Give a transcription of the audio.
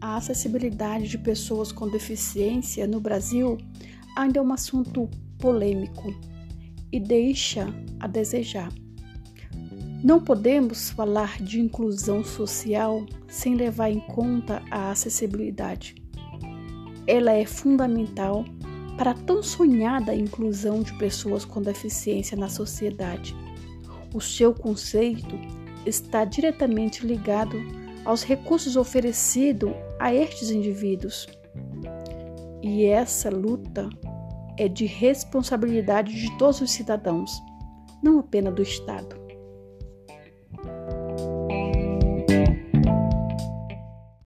acessibilidade de pessoas com deficiência no Brasil ainda é um assunto polêmico e deixa a desejar. Não podemos falar de inclusão social sem levar em conta a acessibilidade. Ela é fundamental para a tão sonhada inclusão de pessoas com deficiência na sociedade. O seu conceito está diretamente ligado aos recursos oferecidos a estes indivíduos. E essa luta é de responsabilidade de todos os cidadãos, não apenas do Estado.